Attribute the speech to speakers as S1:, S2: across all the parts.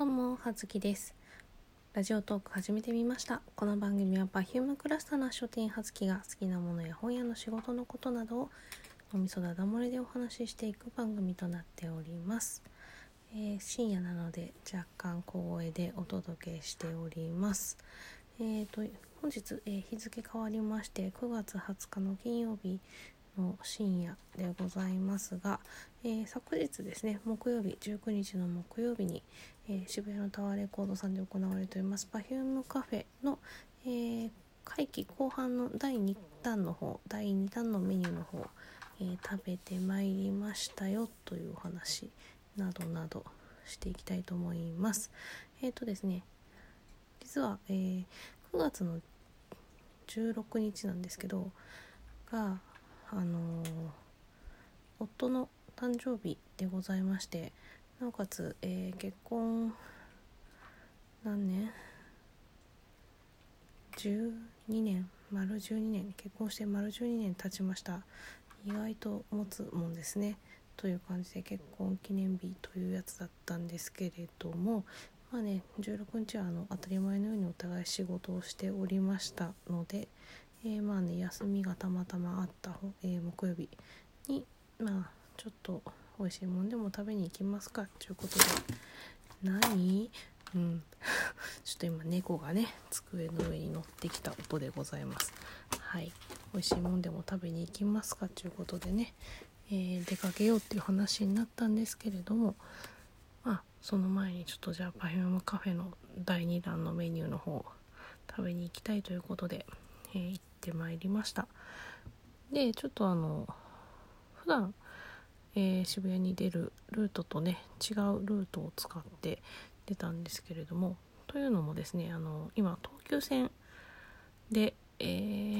S1: どうも、はずきです。ラジオトーク始めてみました。この番組は Perfume クラスターな書店はずきが好きなものや本屋の仕事のことなどをおみそだだ漏れでお話ししていく番組となっております。えー深夜なので若干小声でお届けしております。えー、と本日、えー日付変わりまして9月20日の金曜日の深夜でございますが、えー昨日ですね木曜日19日の木曜日に、えー渋谷のタワーレコードさんで行われております Perfume カフェの、えー会期後半の第2弾の方第2弾のメニューの方、えー食べてまいりましたよというお話などなどしていきたいと思います。えっ、とですね実は、えー9月の16日なんですけどがあの夫の誕生日でございましてなおかつ、えー結婚何年 ?12 年。丸12年。結婚して丸12年経ちました。意外と持つもんですね。という感じで結婚記念日というやつだったんですけれどもまあね16日はあの当たり前のようにお互い仕事をしておりましたので、えーまあね休みがたまたまあった、えー木曜日にまあちょっと美味しいもんでも食べに行きますか。ということで。何？うん。ちょっと今猫がね机の上に乗ってきた音でございます。はい。美味しいもんでも食べに行きますかということでね、えー出かけようっていう話になったんですけれどもまあその前にちょっとじゃあ Perfume カフェの第2弾のメニューの方食べに行きたいということで、えー行ってまいりました。でちょっとあの普段、えー渋谷に出るルートとね違うルートを使って出たんですけれどもというのもですねあの今東急線でえ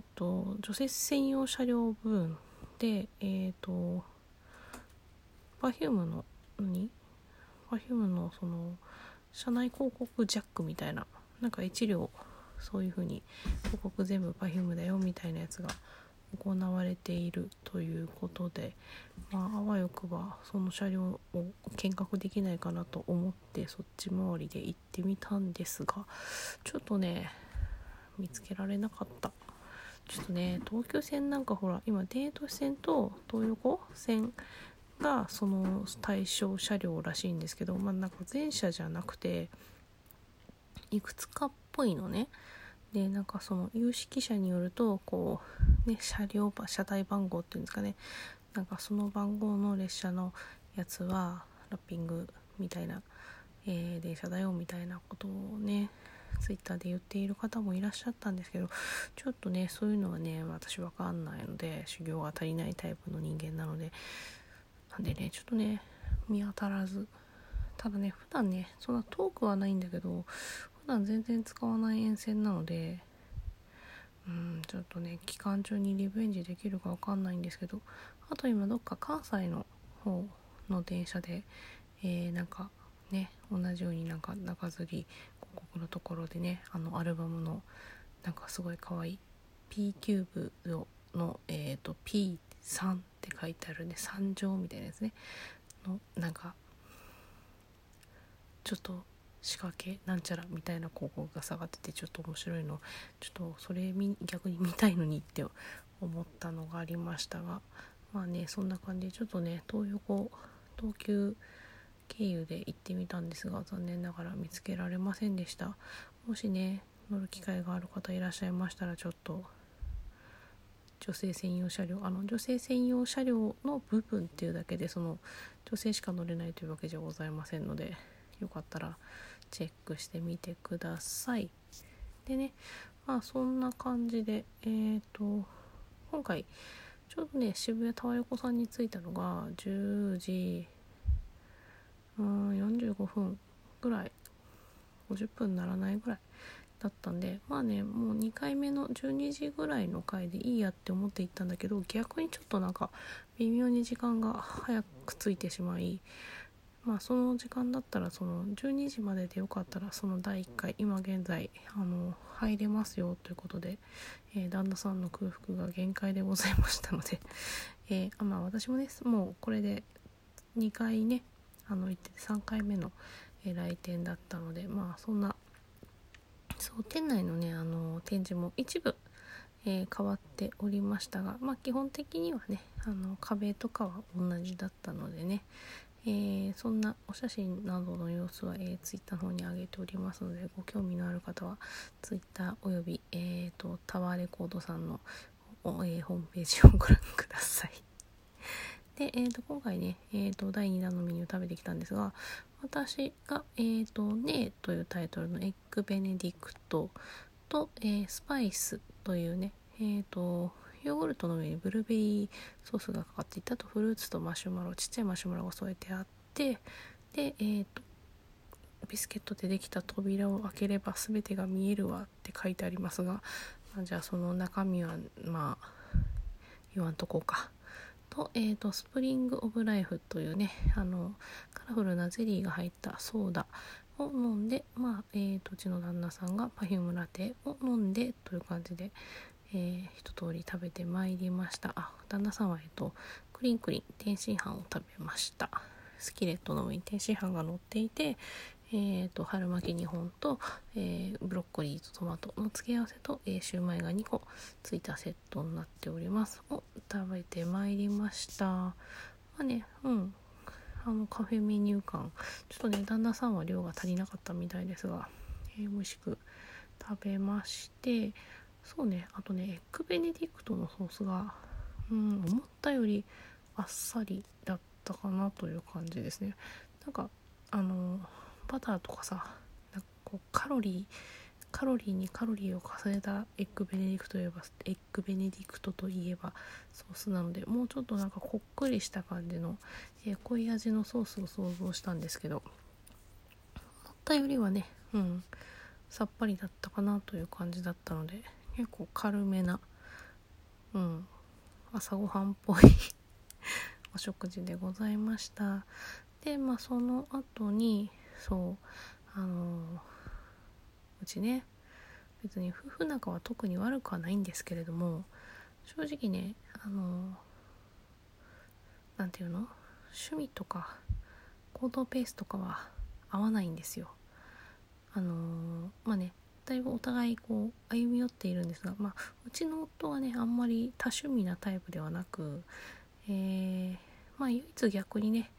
S1: ー、と除雪専用車両部分でえー、と Perfume の何 Perfume のその車内広告ジャックみたいななんか一両そういう風に広告全部 Perfume だよみたいなやつが行われているということで、まあ、あわよくばその車両を見学できないかなと思ってそっち回りで行ってみたんですがちょっとね見つけられなかった。ちょっとね東急線なんかほら今デート線と東横線がその対象車両らしいんですけどまあなんか全車じゃなくていくつかぽいのね。でなんかその有識者によるとこうね車両車体番号っていうんですかね。なんかその番号の列車のやつはラッピングみたいな、えー電車だよみたいなことをねツイッターで言っている方もいらっしゃったんですけどちょっとねそういうのはね私わかんないので修行が足りないタイプの人間なのでなんでねちょっとね見当たらず。ただね普段ねそんな遠くはないんだけど普段全然使わない沿線なのでうんちょっとね期間中にリベンジできるかわかんないんですけどあと今どっか関西の方の電車で、えーなんかね同じようになんか中吊り広告のところでねあのアルバムのなんかすごい可愛い P キューブののえっ、と P3 って書いてあるね3乗みたいなやつね。のなんかちょっと仕掛けなんちゃらみたいな広告が下がっててちょっと面白いのちょっとそれ見逆に見たいのにって思ったのがありましたがまあねそんな感じでちょっとね東横東急経由で行ってみたんですが残念ながら見つけられませんでした。もしね乗る機会がある方いらっしゃいましたらちょっと女性専用車両あの女性専用車両の部分っていうだけでその女性しか乗れないというわけじゃございませんのでよかったらチェックしてみてください。でねまあそんな感じでえー、と今回ちょうどね渋谷タワレコさんに着いたのが10時うん45分ぐらい50分ならないぐらいだったんでまあねもう2回目の12時ぐらいの回でいいやって思って行ったんだけど逆にちょっとなんか微妙に時間が早くついてしまいまあその時間だったらその12時まででよかったらその第1回今現在あの入れますよということで、えー旦那さんの空腹が限界でございましたので、えーまあ私もねもうこれで2回ねあの行って3回目の、来店だったのでまあそんなそう店内のねあの展示も一部、えー、変わっておりましたがまあ基本的にはねあの壁とかは同じだったのでね、えー、そんなお写真などの様子は、えー、Twitter の方に上げておりますのでご興味のある方は Twitter および、えーと、タワーレコードさんの、えー、ホームページをご覧ください。で、えーと、今回ね、えーと、第2弾のメニューを食べてきたんですが私が「えーと、ねというタイトルのエッグベネディクトと、えー、スパイスというねえー、とヨーグルトの上にブルーベリーソースがかかっていたとフルーツとマシュマロちっちゃいマシュマロが添えてあってでえっ、ー、とビスケットでできた扉を開ければ全てが見えるわって書いてありますが、まあ、じゃあその中身はまあ言わんとこうか。と,、えーと、スプリング・オブ・ライフというねあのカラフルなゼリーが入ったソーダを飲んで、まあえーと、とうちの旦那さんがパフュームラテを飲んでという感じで、えー、一通り食べてまいりました。あ旦那さんはえっとクリンクリン天津飯を食べました。スキレットの上に天津飯が乗っていてえーと、春巻き2本と、えー、ブロッコリーとトマトの付け合わせと、えー、シューマイが2個ついたセットになっております。を食べてまいりました。まあねうん。あのカフェメニュー感。ちょっとね旦那さんは量が足りなかったみたいですが、えー、美味しく食べましてそうね。あとねエッグベネディクトのソースがうん思ったよりあっさりだったかなという感じですね。なんかあのバターとかさなんかこうカロリーカロリーにカロリーを重ねたエッグベネディクトといえばエッグベネディクトといえばソースなのでもうちょっとなんかこっくりした感じの、えー、濃い味のソースを想像したんですけど思ったよりはねうんさっぱりだったかなという感じだったので結構軽めな、うん、朝ごはんっぽい お食事でございました。でまあその後にそうあのうちね別に夫婦仲は特に悪くはないんですけれども正直ねあの何て言うの趣味とか行動ペースとかは合わないんですよ。あのまあねだいぶお互いこう歩み寄っているんですが、まあ、うちの夫はねあんまり多趣味なタイプではなく、えー、まあ唯一逆にね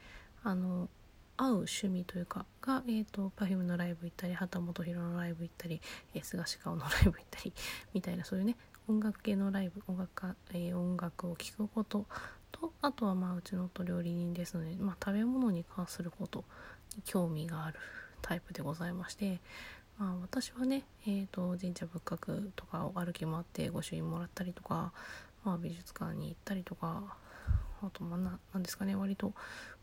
S1: あの合う趣味というかが、えーと、Perfume のライブ行ったり畑本博のライブ行ったり、えー、菅氏顔のライブ行ったり みたいなそういうね音楽系のライブ音楽か、えー、音楽を聴くこととあとはまあうちの夫料理人ですので、まあ、食べ物に関することに興味があるタイプでございましてまあ、私はね、えーと、神社仏閣とかを歩き回って御朱印もらったりとか、まあ、美術館に行ったりとかあとまあなんですかね割と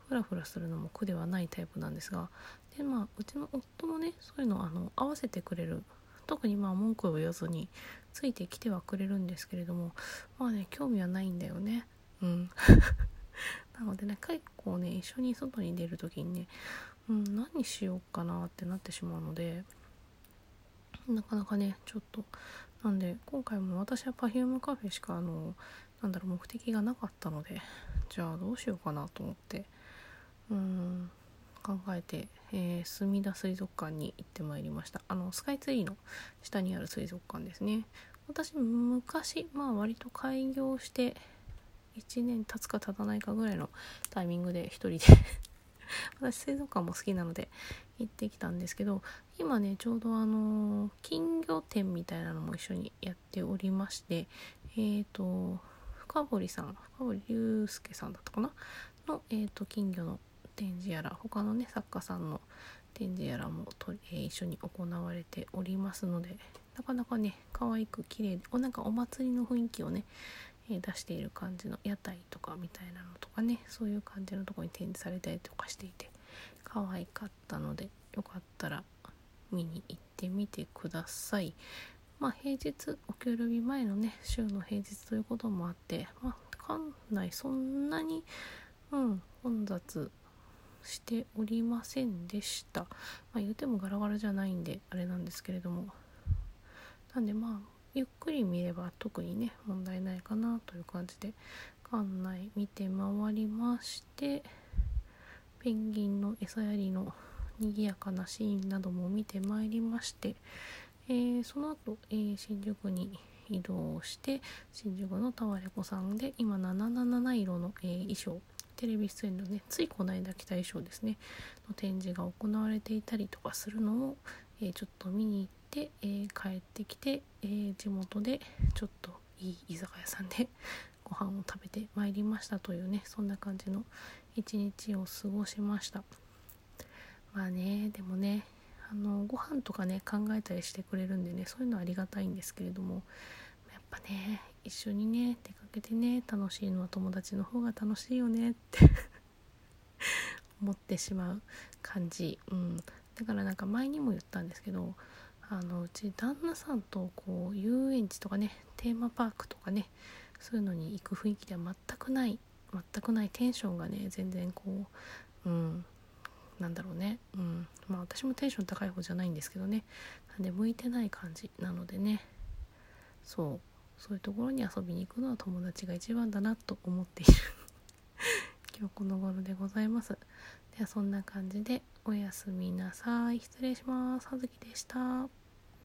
S1: フラフラするのも苦ではないタイプなんですがでまあうちの夫もねそういうのあの合わせてくれる特にまあ文句を言わずについてきてはくれるんですけれどもまあね興味はないんだよね。うん。なのでね結構ね一緒に外に出る時にね、うん、何しようかなってなってしまうのでなかなかねちょっと。なんで今回も私は Perfume カフェしかあのなんだろう目的がなかったのでじゃあどうしようかなと思って。うん考えて、えー、墨田水族館に行ってまいりました。あのスカイツリーの下にある水族館ですね。私昔まあ割と開業して1年経つか経たないかぐらいのタイミングで一人で 私水族館も好きなので行ってきたんですけど今ねちょうどあの金魚店みたいなのも一緒にやっておりましてえっ、ー、と深堀さん深堀龍介さんだったかな？の、えーと、金魚の展示やら他のね作家さんの展示やらもと、えー、一緒に行われておりますのでなかなかね可愛く綺麗でおなんかお祭りの雰囲気をねえ出している感じの屋台とかみたいなのとかねそういう感じのとこに展示されたりとかしていて可愛かったのでよかったら見に行ってみてください。まあ平日お給料日前のね週の平日ということもあってまあ館内そんなにうん混雑しておりませんでした。まあ言うてもガラガラじゃないんであれなんですけれどもなんでまあゆっくり見れば特にね問題ないかなという感じで館内見て回りましてペンギンの餌やりの賑やかなシーンなども見てまいりまして、えー、その後、えー、新宿に移動して新宿のタワレコさんで今777色の、えー、衣装テレビ出演のねついこの間着た衣装ですねの展示が行われていたりとかするのを、えー、ちょっと見に行ってて、えー、帰ってきて、えー、地元でちょっといい居酒屋さんで ご飯を食べてまいりましたというねそんな感じの一日を過ごしました。まあねでもねあのご飯とかね考えたりしてくれるんでねそういうのはありがたいんですけれどもやっぱね一緒にね出かけてね楽しいのは友達の方が楽しいよねって 思ってしまう感じ、うん、だからなんか前にも言ったんですけどあのうち旦那さんとこう遊園地とかねテーマパークとかねそういうのに行く雰囲気では全くない全くないテンションがね全然こううんなんだろうね。うん。まあ私もテンション高い方じゃないんですけどね。なんで向いてない感じなのでね。そう。そういうところに遊びに行くのは友達が一番だなと思っている。今日この頃でございます。ではそんな感じでおやすみなさい。失礼します。葉月でした。